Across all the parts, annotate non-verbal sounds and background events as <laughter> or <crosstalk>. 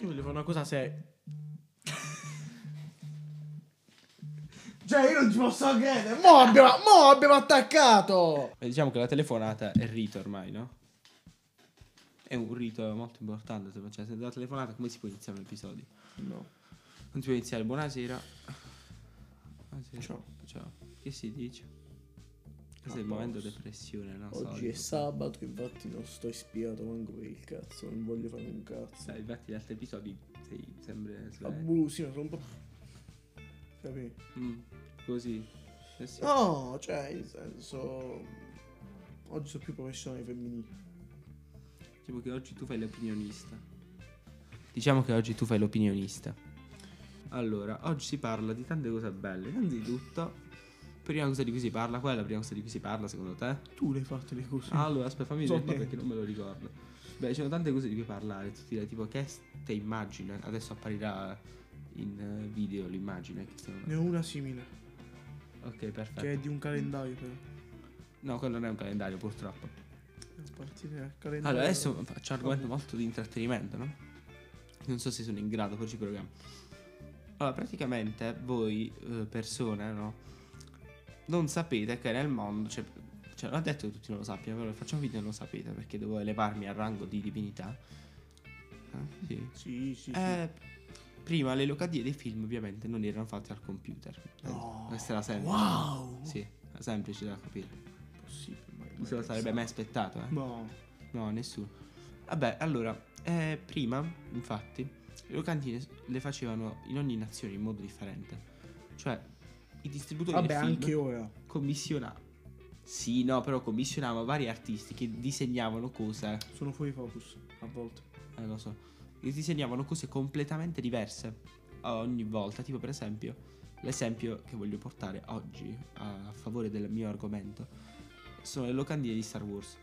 Io voglio fare una cosa seria. Cioè, io non ci posso credere. Mo abbiamo, mo abbiamo attaccato. Eh, Diciamo che la telefonata è rito ormai, no? È un rito molto importante. se- Cioè, se la telefonata, come si può iniziare un episodio? No. Non si può iniziare. Buonasera. Buonasera. Ciao. Ciao. Che si dice? Questo è il momento depressione, no? Oggi Solito. è sabato, infatti non sto ispirato manco per il cazzo. Non voglio fare un cazzo. Sai, infatti, gli altri episodi sei sempre. Abusi, sono un po'. Capì? Mm, così. Eh sì. No, cioè, nel senso. Oggi sono più professionale femminile. Diciamo che oggi tu fai l'opinionista. Diciamo che oggi tu fai l'opinionista. Allora, oggi si parla di tante cose belle. Innanzitutto, prima cosa di cui si parla, qual è la prima cosa di cui si parla secondo te? Tu le hai fatte le cose. Allora, aspetta, fammi vedere perché non me lo ricordo. Beh, ci sono tante cose di cui parlare. Tu direi tipo che te immagine. Adesso apparirà in eh, video l'immagine. Ne ho una simile. Ok, perfetto. Che è di un calendario, però. No, quello non è un calendario, purtroppo. Calendario. Allora, adesso faccio argomento molto di intrattenimento, no? Non so se sono in grado, poi ci proviamo. Allora, praticamente voi eh, persone, no? Non sapete che nel mondo, cioè, cioè, non ho detto che tutti non lo sappiano, però facciamo video e non lo sapete perché devo elevarmi al rango di divinità. Eh, sì. Sì, sì, sì. Eh, prima le locandie dei film ovviamente non erano fatte al computer. No. Questa era semplice. Wow. Sì, era semplice da capire. Possibile. mai- Non se lo sarebbe mai aspettato, eh. No. No, nessuno. Vabbè, allora, eh, prima, infatti, le locandine le facevano in ogni nazione in modo differente. Cioè, i distributori Vabbè, del film anche ora. commissionavano. Sì, no, però commissionavano vari artisti che disegnavano cose. Sono fuori focus a volte. Eh, lo so. Che disegnavano cose completamente diverse ogni volta. Tipo, per esempio, l'esempio che voglio portare oggi a favore del mio argomento sono le locandine di Star Wars.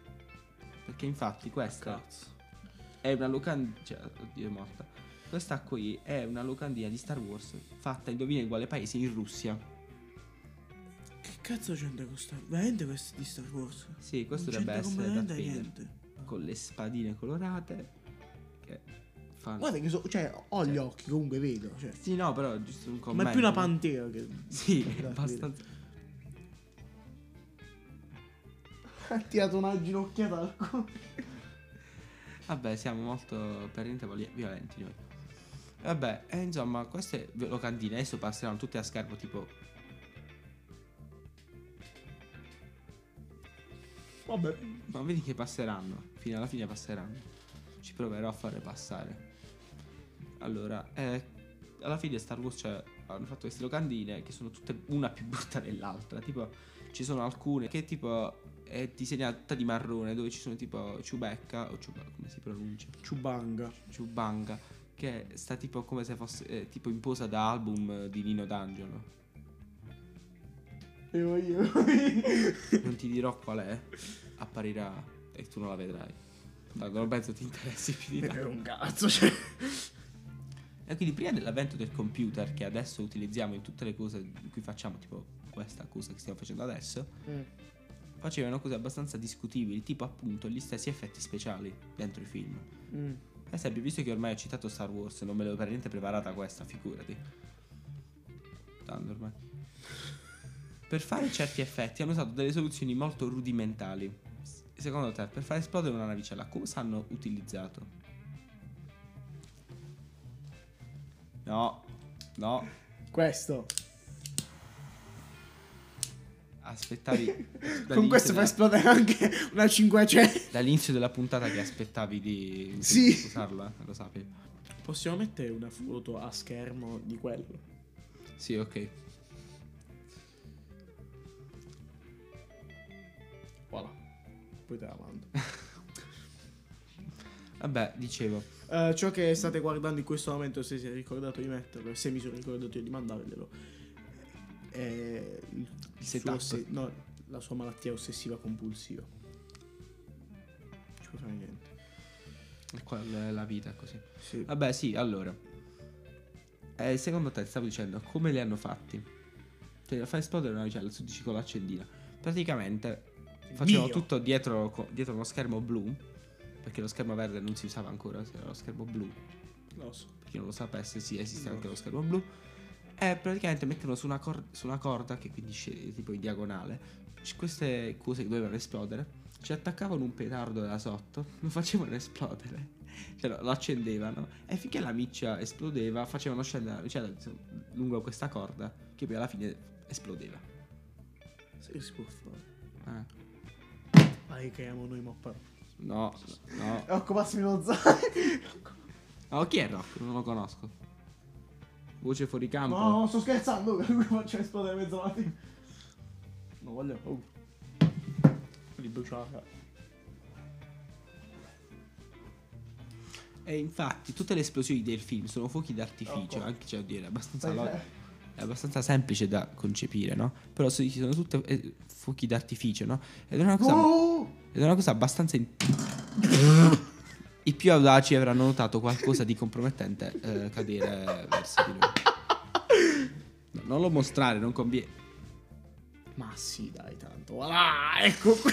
Perché infatti questa Cazzo. è una locandina. Cioè, oddio, è morta. Questa qui è una locandina di Star Wars fatta, indovina in quale paese? In Russia. Cazzo c'entra con Star Veramente questi di Star Wars? Sì, questo non dovrebbe essere completamente Vader. niente. Con le spadine colorate. Che fanno. Guarda che so, cioè, ho gli Cioè. occhi, comunque vedo. Cioè. Sì, no, però giusto un commento. Ma è più una pantera che. Sì, <laughs> Vader. abbastanza. <laughs> Ha tirato una ginocchiata al culo. Vabbè, siamo molto per niente violenti noi. Vabbè, e insomma, queste locandine adesso passeranno tutte a schermo tipo. Vabbè. Ma vedi che passeranno. Fino alla fine passeranno. Ci proverò a fare passare. Allora, eh, alla fine Star Wars cioè, hanno fatto queste locandine che sono tutte una più brutta dell'altra. Tipo, ci sono alcune che tipo è disegnata di marrone, dove ci sono tipo Chewbacca o Chewbacca, come si pronuncia? Chubanga. Chewbanga che sta tipo come se fosse eh, tipo in posa da album di Nino D'Angelo. Io, io. Non ti dirò qual è, apparirà e tu non la vedrai. Tanto non penso ti interessi più di <laughs> È tanto. un cazzo, cioè. E quindi prima dell'avvento del computer che adesso utilizziamo in tutte le cose in cui facciamo, tipo questa cosa che stiamo facendo adesso, facevano cose abbastanza discutibili, tipo appunto gli stessi effetti speciali dentro i film. Mm. Per esempio, visto che ormai ho citato Star Wars, non me l'avevo per niente preparata questa, figurati. Tanto ormai. Per fare certi effetti hanno usato delle soluzioni molto rudimentali. Secondo te, per far esplodere una navicella, come hanno utilizzato? No, no, Questo. aspettavi. <laughs> Con questo fa della- esplodere anche una 500. Dall'inizio della puntata che aspettavi di, di Sì. usarlo, eh? lo sapevi. Possiamo mettere una foto a schermo di quello? Sì, ok. Voilà. Poi te la mando. <laughs> Vabbè, dicevo. Eh, ciò che state guardando in questo momento, se si è ricordato di metterlo, e se mi sono ricordato io di mandarglielo, è il, Il suo setup. no, la sua malattia ossessiva compulsiva. Ci può fare niente. E qua è la vita così. Sì. Vabbè, sì, allora. Eh, secondo te, stavo dicendo, come li hanno fatti? Cioè, fai esplodere una navicella, tu dici con l'accendina. Praticamente, Facevano Mio. tutto dietro, dietro uno schermo blu. Perché lo schermo verde non si usava ancora, era lo schermo blu. Lo so. Per chi non lo sapesse, sì, esiste No. anche lo schermo blu. E praticamente mettono su una, cor- su una corda che quindi scende tipo in diagonale. Queste cose che dovevano esplodere. Ci attaccavano un petardo da sotto, <laughs> lo facevano esplodere. Cioè lo, lo accendevano. E finché la miccia esplodeva, facevano scendere cioè, lungo questa corda. Che poi alla fine esplodeva. Che si può fare? Eh. Vai, creiamo noi mappa. No, no. Ecco, passami lo zaino. Oh, <laughs> chi è Rock? Non lo conosco. Voce fuori campo. No, no, sto scherzando. <laughs> Comunque faccio esplodere mezzo attimo. No, voglio. Oh. Li bruciare. E infatti tutte le esplosioni del film sono fuochi d'artificio, Ecco. anche cioè, dire, è abbastanza, Sai, lo- sai. È abbastanza semplice da concepire, no? Però so- sono tutte eh, fuochi d'artificio, no? Ed è una cosa, Oh! ed è una cosa abbastanza... in- I più audaci avranno notato qualcosa di compromettente eh, cadere verso di lui. No, non lo mostrare, non conviene. Ma sì, dai, tanto. Voilà, ecco qui.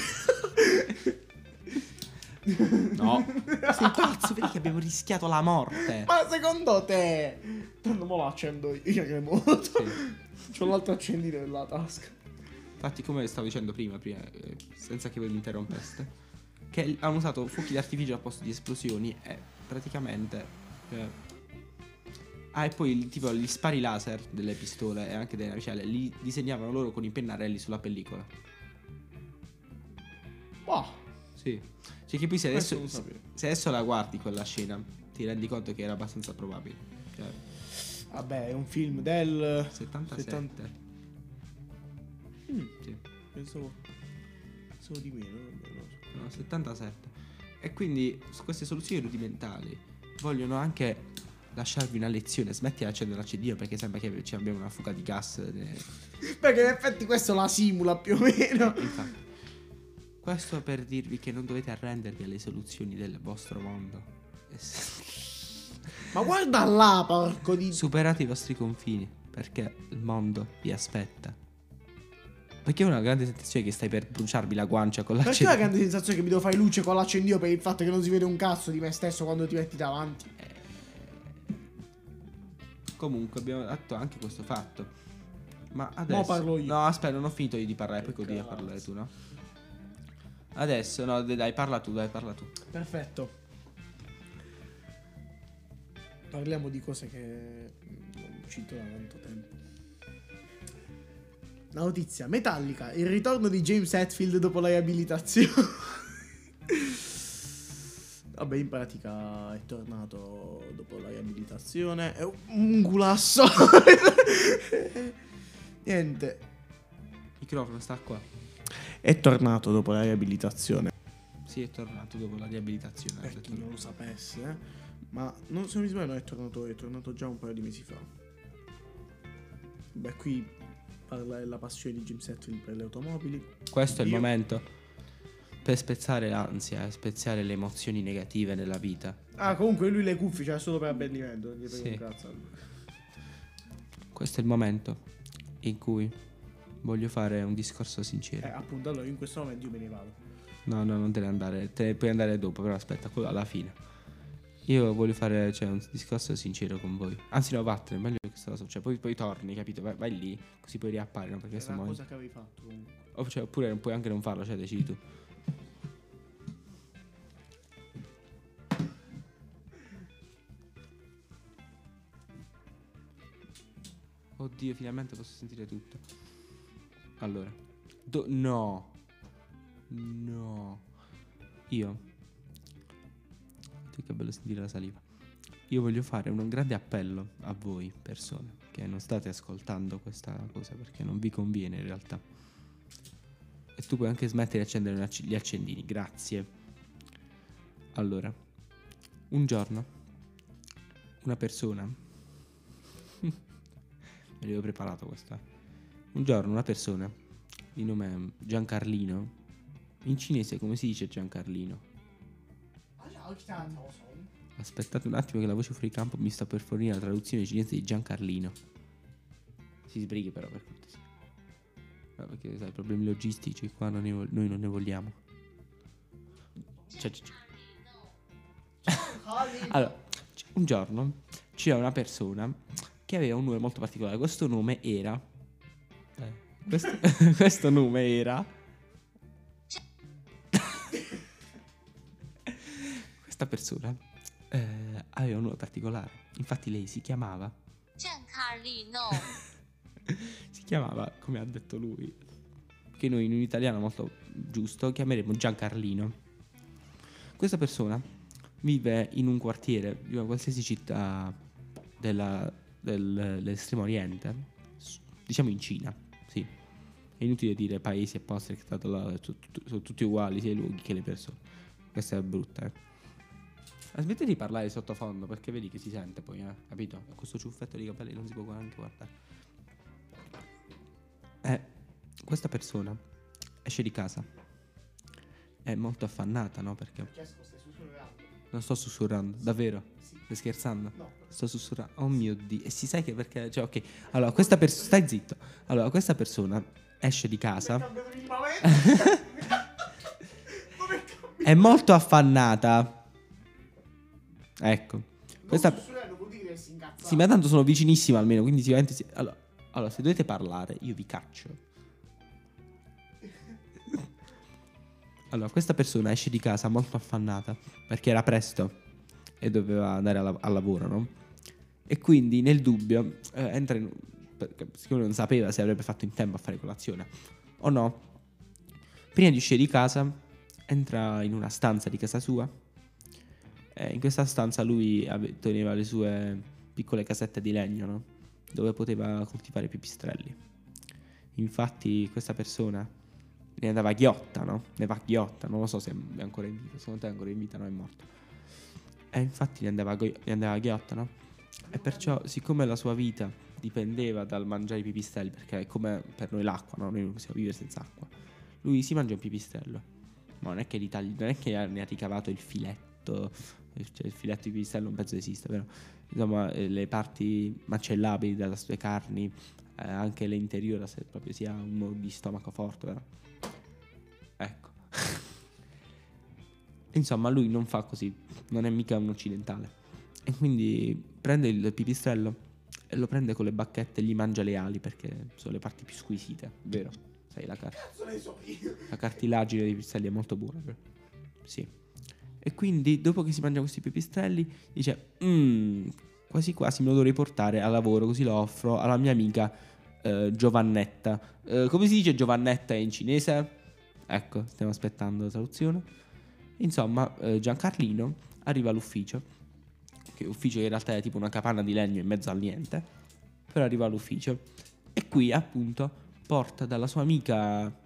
No, sei pazzo, vedi che abbiamo rischiato la morte. Ma secondo te? Tanto mo lo accendo io che remoto. Sì. <laughs> C'ho l'altro accendino nella tasca. Infatti, come stavo dicendo prima, prima, eh, senza che voi mi interrompeste, che hanno usato fuochi d'artificio al posto di esplosioni e praticamente. eh, ah, e poi il- tipo gli spari laser delle pistole e anche delle navicelle li disegnavano loro con i pennarelli sulla pellicola. Boh, Sì. Cioè, che poi se adesso, se adesso la guardi quella scena, ti rendi conto che era abbastanza probabile. Cioè, vabbè, è un film del 77. 70. Mm, Sì. pensavo. Pensavo di meno. so. No, 77. E quindi queste soluzioni rudimentali vogliono anche lasciarvi una lezione. Smetti di accendere l'accendino perché sembra che ci abbiamo una fuga di gas. <laughs> Perché in effetti questo la simula più o meno. <laughs> Infatti. Questo per dirvi che non dovete arrendervi alle soluzioni del vostro mondo. Ma guarda là, porco di. Superate i vostri confini perché il mondo vi aspetta. Perché ho una grande sensazione che stai per bruciarmi la guancia con Perché ho l'accendino. grande sensazione che mi devo fare luce con l'accendino per il fatto che non si vede un cazzo di me stesso quando ti metti davanti? Comunque abbiamo detto anche questo fatto. Ma adesso. Mo parlo io. No, aspetta, non ho finito io di parlare, poi continui a parlare tu, no? Adesso, no, dai, parla tu, dai, parla tu. Perfetto. Parliamo di cose che mm, non cito da tanto tempo. La notizia Metallica, il ritorno di James Hetfield dopo la riabilitazione. <laughs> Vabbè, in pratica è tornato dopo la riabilitazione. È un gulasso. <laughs> Niente. Il microfono sta qua. È tornato dopo la riabilitazione. Sì, è tornato dopo la riabilitazione. Per chi non lo sapesse, eh. Ma non, se non mi sbaglio non è tornato, è tornato già un paio di mesi fa. Beh, qui parla della passione di James Hetfield per le automobili. Questo è il Io- momento per spezzare l'ansia e spezzare le emozioni negative nella vita. Ah, comunque lui le cuffie c'ha solo per abbellimento, Sì. Questo è il momento in cui voglio fare un discorso Eh, sincero. appunto, allora in questo momento io me ne vado. No, no, non te ne andare, te ne puoi andare dopo, però aspetta, quello alla fine. Io voglio fare cioè, un discorso sincero con voi. Anzi, no, vattene, meglio che questa cosa. Cioè, poi, poi torni, capito? Vai, vai lì, così poi riappari, no? Perché È una cosa che avevi fatto comunque. O- cioè, oppure puoi anche non farlo, cioè, decidi tu. Oddio, finalmente posso sentire tutto. Allora, do- no, no, io. Che bello sentire la saliva. Io voglio fare un grande appello a voi, persone, che non state ascoltando questa cosa perché non vi conviene in realtà. E tu puoi anche smettere di accendere gli accendini, grazie. Allora, un giorno, una persona. <laughs> Me l'avevo preparato questa. Un giorno, una persona di nome Giancarlino. In cinese, come si dice Giancarlino? Aspettate un attimo che la voce fuori campo mi sta per fornire la traduzione cinese di Giancarlino. Si sbrighi però per cortesia. No, perché sai, problemi logistici qua non vo- noi non ne vogliamo. Cioè, c- c- allora, un giorno c'era una persona che aveva un nome molto particolare. Questo nome era. eh, questo, <laughs> questo nome era. Questa persona eh, aveva un nome particolare. Infatti, lei si chiamava. Giancarlino, <laughs> Si chiamava, come ha detto lui, che noi in un italiano molto giusto chiameremo Giancarlino. Questa persona vive in un quartiere di una qualsiasi città della- del- dell'estremo oriente, diciamo in Cina, sì. È inutile dire paesi e posti tu- sono tutti uguali, sia i luoghi che le persone. Questa è brutta, eh. Ma Smetti di parlare sottofondo perché vedi che si sente poi, eh? Capito? Questo ciuffetto di capelli non si può neanche guardare. Eh, questa persona esce di casa. È molto affannata, no? Perché non sto sussurrando, davvero? Stai scherzando? Sto sussurrando. Oh mio dio. E si sai che perché. Cioè, ok. Allora, questa persona. Stai zitto. Allora, questa persona esce di casa. <laughs> <laughs> È molto affannata. Ecco. Questa. Sì, ma tanto sono vicinissima almeno, quindi sicuramente. si- Allora, allora, se dovete parlare, io vi caccio. <laughs> Allora, questa persona esce di casa molto affannata perché era presto e doveva andare al lavoro, no? E quindi nel dubbio eh, entra in. Perché siccome non sapeva se avrebbe fatto in tempo a fare colazione o no. Prima di uscire di casa, entra in una stanza di casa sua. E in questa stanza lui ave- teneva le sue piccole casette di legno, no? Dove poteva coltivare pipistrelli. Infatti, questa persona ne andava ghiotta, no? Ne va ghiotta, non lo so se è ancora in vita. Secondo te è ancora in vita, no? È morto. E infatti ne andava, go- ne andava ghiotta, no? E perciò, siccome la sua vita dipendeva dal mangiare i pipistrelli, perché è come per noi l'acqua, no? Noi non possiamo vivere senza acqua. Lui si mangia un pipistrello. Ma non è che, non è che ne ha ricavato il filetto. Cioè, il filetto di pipistrello non penso esista, però. Insomma, eh, le parti macellabili dalle sue carni, eh, anche l'interiore, se proprio si ha un mo' di stomaco forte, però. Ecco. <laughs> Insomma, lui non fa così, non è mica un occidentale. E quindi prende il pipistrello e lo prende con le bacchette e gli mangia le ali perché sono le parti più squisite, vero? Sai, la, car- la cartilagine dei pipistrelli è molto buona? Sì. E quindi, dopo che si mangia questi pipistrelli, dice: Mmm, quasi quasi me lo dovrei portare a lavoro, così lo offro alla mia amica eh, Giovannetta. Eh, come si dice Giovannetta in cinese? Ecco, stiamo aspettando la traduzione. Insomma, eh, Giancarlino arriva all'ufficio, che ufficio in realtà è tipo una capanna di legno in mezzo al niente, però arriva all'ufficio e qui appunto porta dalla sua amica...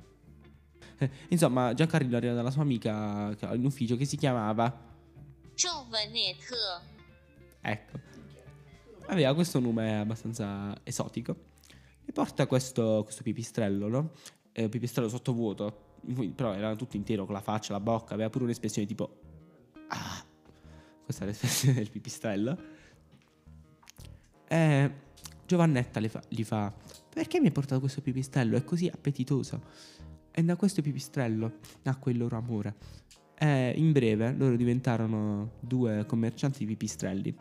<laughs> Insomma, Giancarlo arriva dalla sua amica in ufficio che si chiamava Ecco. Aveva questo nome abbastanza esotico. E porta questo, questo pipistrello, no? Eh, pipistrello sottovuoto. Però era tutto intero con la faccia, la bocca. Aveva pure un'espressione tipo... Ah. Questa è l'espressione <laughs> del pipistrello. E Giovannetta fa, gli fa... Perché mi hai portato questo pipistrello? È così appetitoso. E da questo pipistrello nacque il loro amore. E in breve loro diventarono due commercianti di pipistrelli.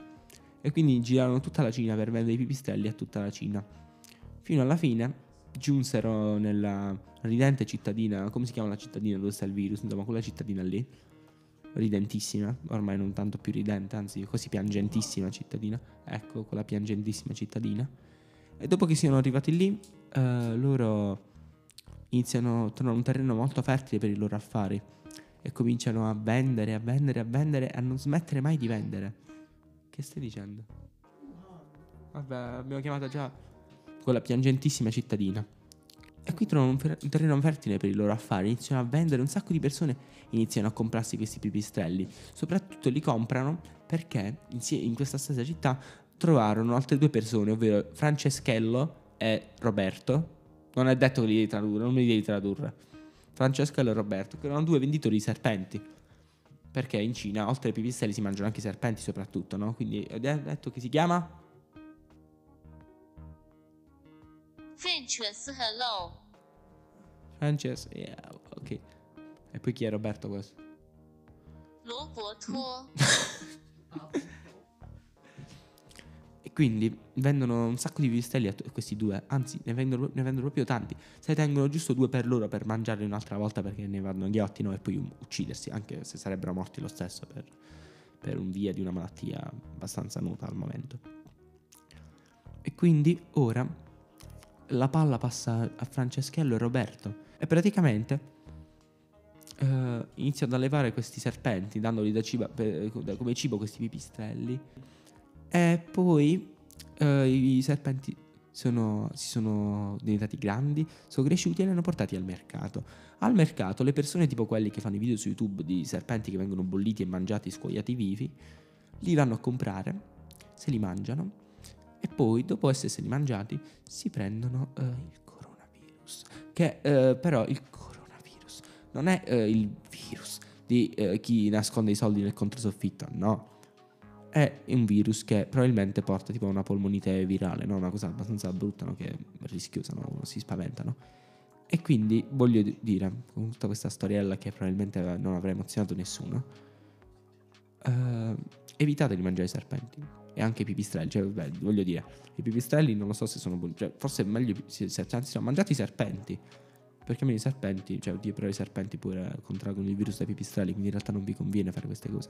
E quindi girarono tutta la Cina per vendere i pipistrelli a tutta la Cina. Fino alla fine giunsero nella ridente cittadina, come si chiama la cittadina dove sta il virus? Insomma, quella cittadina lì, ridentissima, ormai non tanto più ridente, anzi quasi piangentissima cittadina. Ecco, quella piangentissima cittadina. E dopo che siano arrivati lì, eh, loro iniziano, trovano un terreno molto fertile per i loro affari e cominciano a vendere, a vendere, a vendere, a non smettere mai di vendere. Che stai dicendo? Vabbè, abbiamo chiamato già quella piangentissima cittadina. E qui trovano un, fer- un terreno fertile per i loro affari, iniziano a vendere, un sacco di persone iniziano a comprarsi questi pipistrelli. Soprattutto li comprano perché in questa stessa città trovarono altre due persone, ovvero Franceschello e Roberto. Non è detto che li devi tradurre, non mi devi tradurre. Francesco e Roberto, che erano due venditori di serpenti. Perché in Cina, oltre ai pipistrelli, si mangiano anche i serpenti soprattutto, no? Quindi ho detto che si chiama... Francesco Hello. Francesco, yeah, ok. E poi chi è Roberto questo? Roberto. <laughs> quindi vendono un sacco di pipistrelli a t- questi due, anzi ne vendono, ne vendono proprio tanti. Se ne tengono giusto due per loro per mangiarli un'altra volta perché ne vanno ghiotti no? e poi um- uccidersi, anche se sarebbero morti lo stesso per, per un via di una malattia abbastanza nota al momento. E quindi ora la palla passa a Franceschello e Roberto e praticamente eh, iniziano ad allevare questi serpenti dandoli da ciba- per- come cibo questi pipistrelli e poi eh, i serpenti sono- si sono diventati grandi, sono cresciuti e li hanno portati al mercato. Al mercato le persone tipo quelli che fanno i video su YouTube di serpenti che vengono bolliti e mangiati, scuoiati vivi, li vanno a comprare, se li mangiano e poi dopo esserseli mangiati si prendono eh, il coronavirus. Che eh, però il coronavirus non è eh, il virus di eh, chi nasconde i soldi nel controsoffitto, no è un virus che probabilmente porta tipo a una polmonite virale, no? una cosa abbastanza brutta, no? che è rischiosa, no? si spaventa. No? E quindi voglio di- dire, con tutta questa storiella che probabilmente non avrà emozionato nessuno, eh, evitate di mangiare i serpenti e anche i pipistrelli. Cioè, vabbè, voglio dire, i pipistrelli non lo so se sono buoni, cioè, forse è meglio, se, se- anzi no, mangiate i serpenti. Perché almeno i serpenti, cioè, oddio, però i serpenti pure contraggono il virus dai pipistrelli, quindi in realtà non vi conviene fare queste cose.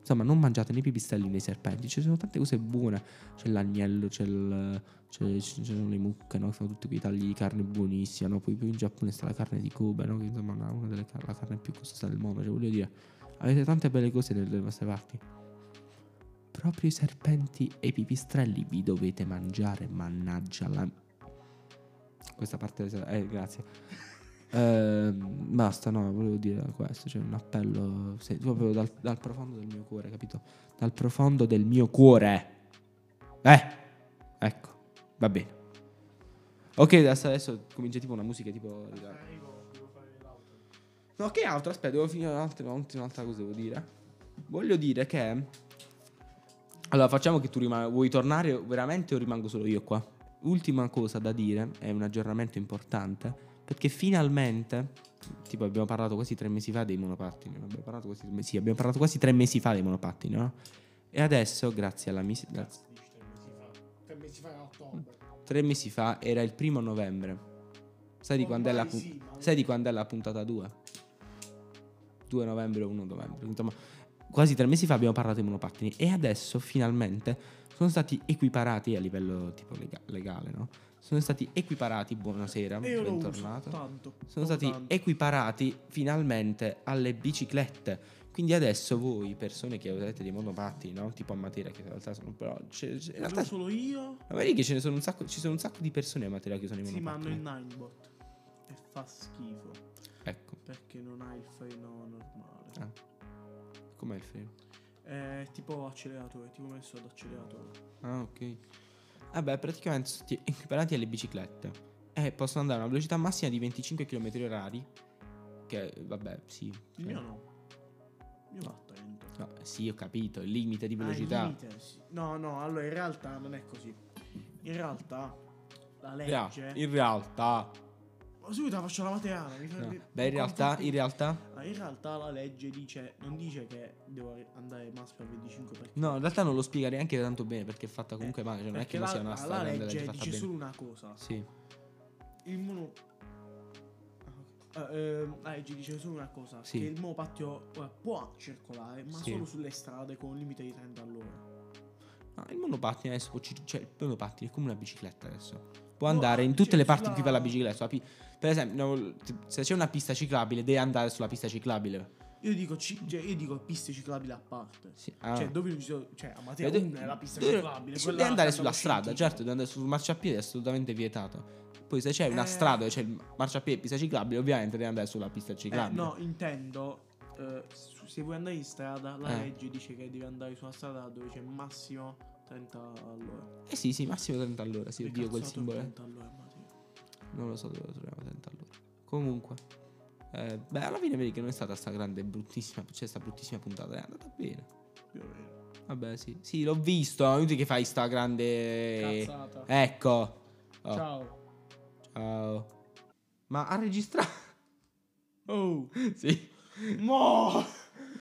Insomma, non mangiate né i pipistrelli né i serpenti. Ci sono tante cose buone. C'è l'agnello, c'è il. C'è, ci le mucche, no? Che fanno tutti quei tagli di carne buonissima. No? Poi, poi in Giappone sta la carne di Kobe, no? Che insomma è una, una delle car- la carne più costosa del mondo. Cioè, voglio dire, avete tante belle cose nelle vostre parti. Proprio i serpenti e i pipistrelli vi dovete mangiare, mannaggia la. Questa parte. Eh, grazie. Ehm, basta, no, volevo dire questo. C'è un appello se- proprio dal, dal profondo del mio cuore, capito? Dal profondo del mio cuore. Eh, ecco, va bene. Ok, adesso, adesso comincia tipo una musica tipo. No, che altro? Aspetta, devo finire un'altra, un'altra cosa, devo dire. Voglio dire che. Allora, facciamo che tu rimanga. Vuoi tornare veramente o rimango solo io qua? Ultima cosa da dire, è un aggiornamento importante. Perché finalmente. Tipo, abbiamo parlato quasi tre mesi fa dei monopattini. Abbiamo parlato quasi tre mesi, sì, abbiamo parlato quasi tre mesi fa dei monopattini, no? E adesso, grazie alla mis- grazie- Tre mesi fa era ottobre. tre mesi fa era il primo novembre. Sai di, quando è la, Ormai pu- sì, ma- sai di quando è la puntata 2? 2 novembre o 1 novembre. Insomma, quasi tre mesi fa abbiamo parlato di monopattini e adesso finalmente sono stati equiparati a livello tipo lega- legale, no? Sono stati equiparati, buonasera, io bentornato. tanto. Sono non stati tanto. equiparati finalmente alle biciclette. Quindi adesso voi, persone che avete dei monopattini, no? Tipo a Matera, che in realtà sono però. c'è- c'è- in realtà solo io. ma vedi che ce ne sono un sacco, ci sono un sacco di persone a Matera che usano i Sì, ma hanno il Ninebot. E fa schifo. Ecco, Perché non ha il freno normale. Ah. com'è il freno? È tipo acceleratore, tipo messo ad acceleratore. Ah, ok. Vabbè, praticamente sono stati equiparati alle biciclette. E possono andare a una velocità massima di 25 km orari. Che, vabbè, sì. Cioè- mio no. Io 30. No, sì, ho capito, il limite di Ah, il velocità. limite, sì. No, no, allora in realtà non è così. In realtà la legge. in realtà. Subito faccio la materiale. Mi fa... no. Beh, in realtà, in realtà. In realtà la legge dice. Non dice che devo andare massimo a 25 perché. No, in realtà non lo spiega neanche tanto bene perché è fatta comunque male. Cioè, non è che la, sia una la strada grande legge fatta dice bene. solo una cosa. Sì. Il mono. Ah. Eh, ehm, la legge dice solo una cosa: Sì. che il monopattino ora può circolare, ma Sì. solo sulle strade con un limite di 30 all'ora. No, il monopattino adesso può ci- cioè il monopattino è come una bicicletta adesso. Può andare in tutte le parti in cui sulla- va la bicicletta. sulla per esempio, se c'è una pista ciclabile, devi andare sulla pista ciclabile. Io dico, ci- cioè, io dico piste ciclabili a parte. Sì. Ah. Cioè, dove non ci sono. Cioè, a Dove- 1 è la pista dove- ciclabile. devi andare sulla strada, certo, devi andare sul marciapiede, è assolutamente vietato. Poi se c'è una Eh. strada dove c'è il marciapiede e pista ciclabile, ovviamente devi andare sulla pista Eh, ciclabile. no, intendo. eh, se vuoi andare in strada, la Eh. legge dice che devi andare su una strada dove c'è massimo 30 all'ora. Eh sì, sì, massimo 30 all'ora, sì, oddio quel simbolo. è- 30 all'ora, Matera? Non lo so dove lo troviamo 30 all'ora. Comunque. eh, beh, alla fine vedi che non è stata sta grande bruttissima, cioè sta bruttissima puntata, è andata bene. Più o meno. Vabbè, sì. Sì, l'ho visto. È inutile che fai sta grande. Cazzata. Ecco. Oh, Ciao. Ciao. Ma ha registrato. Oh, <laughs> Sì. mo!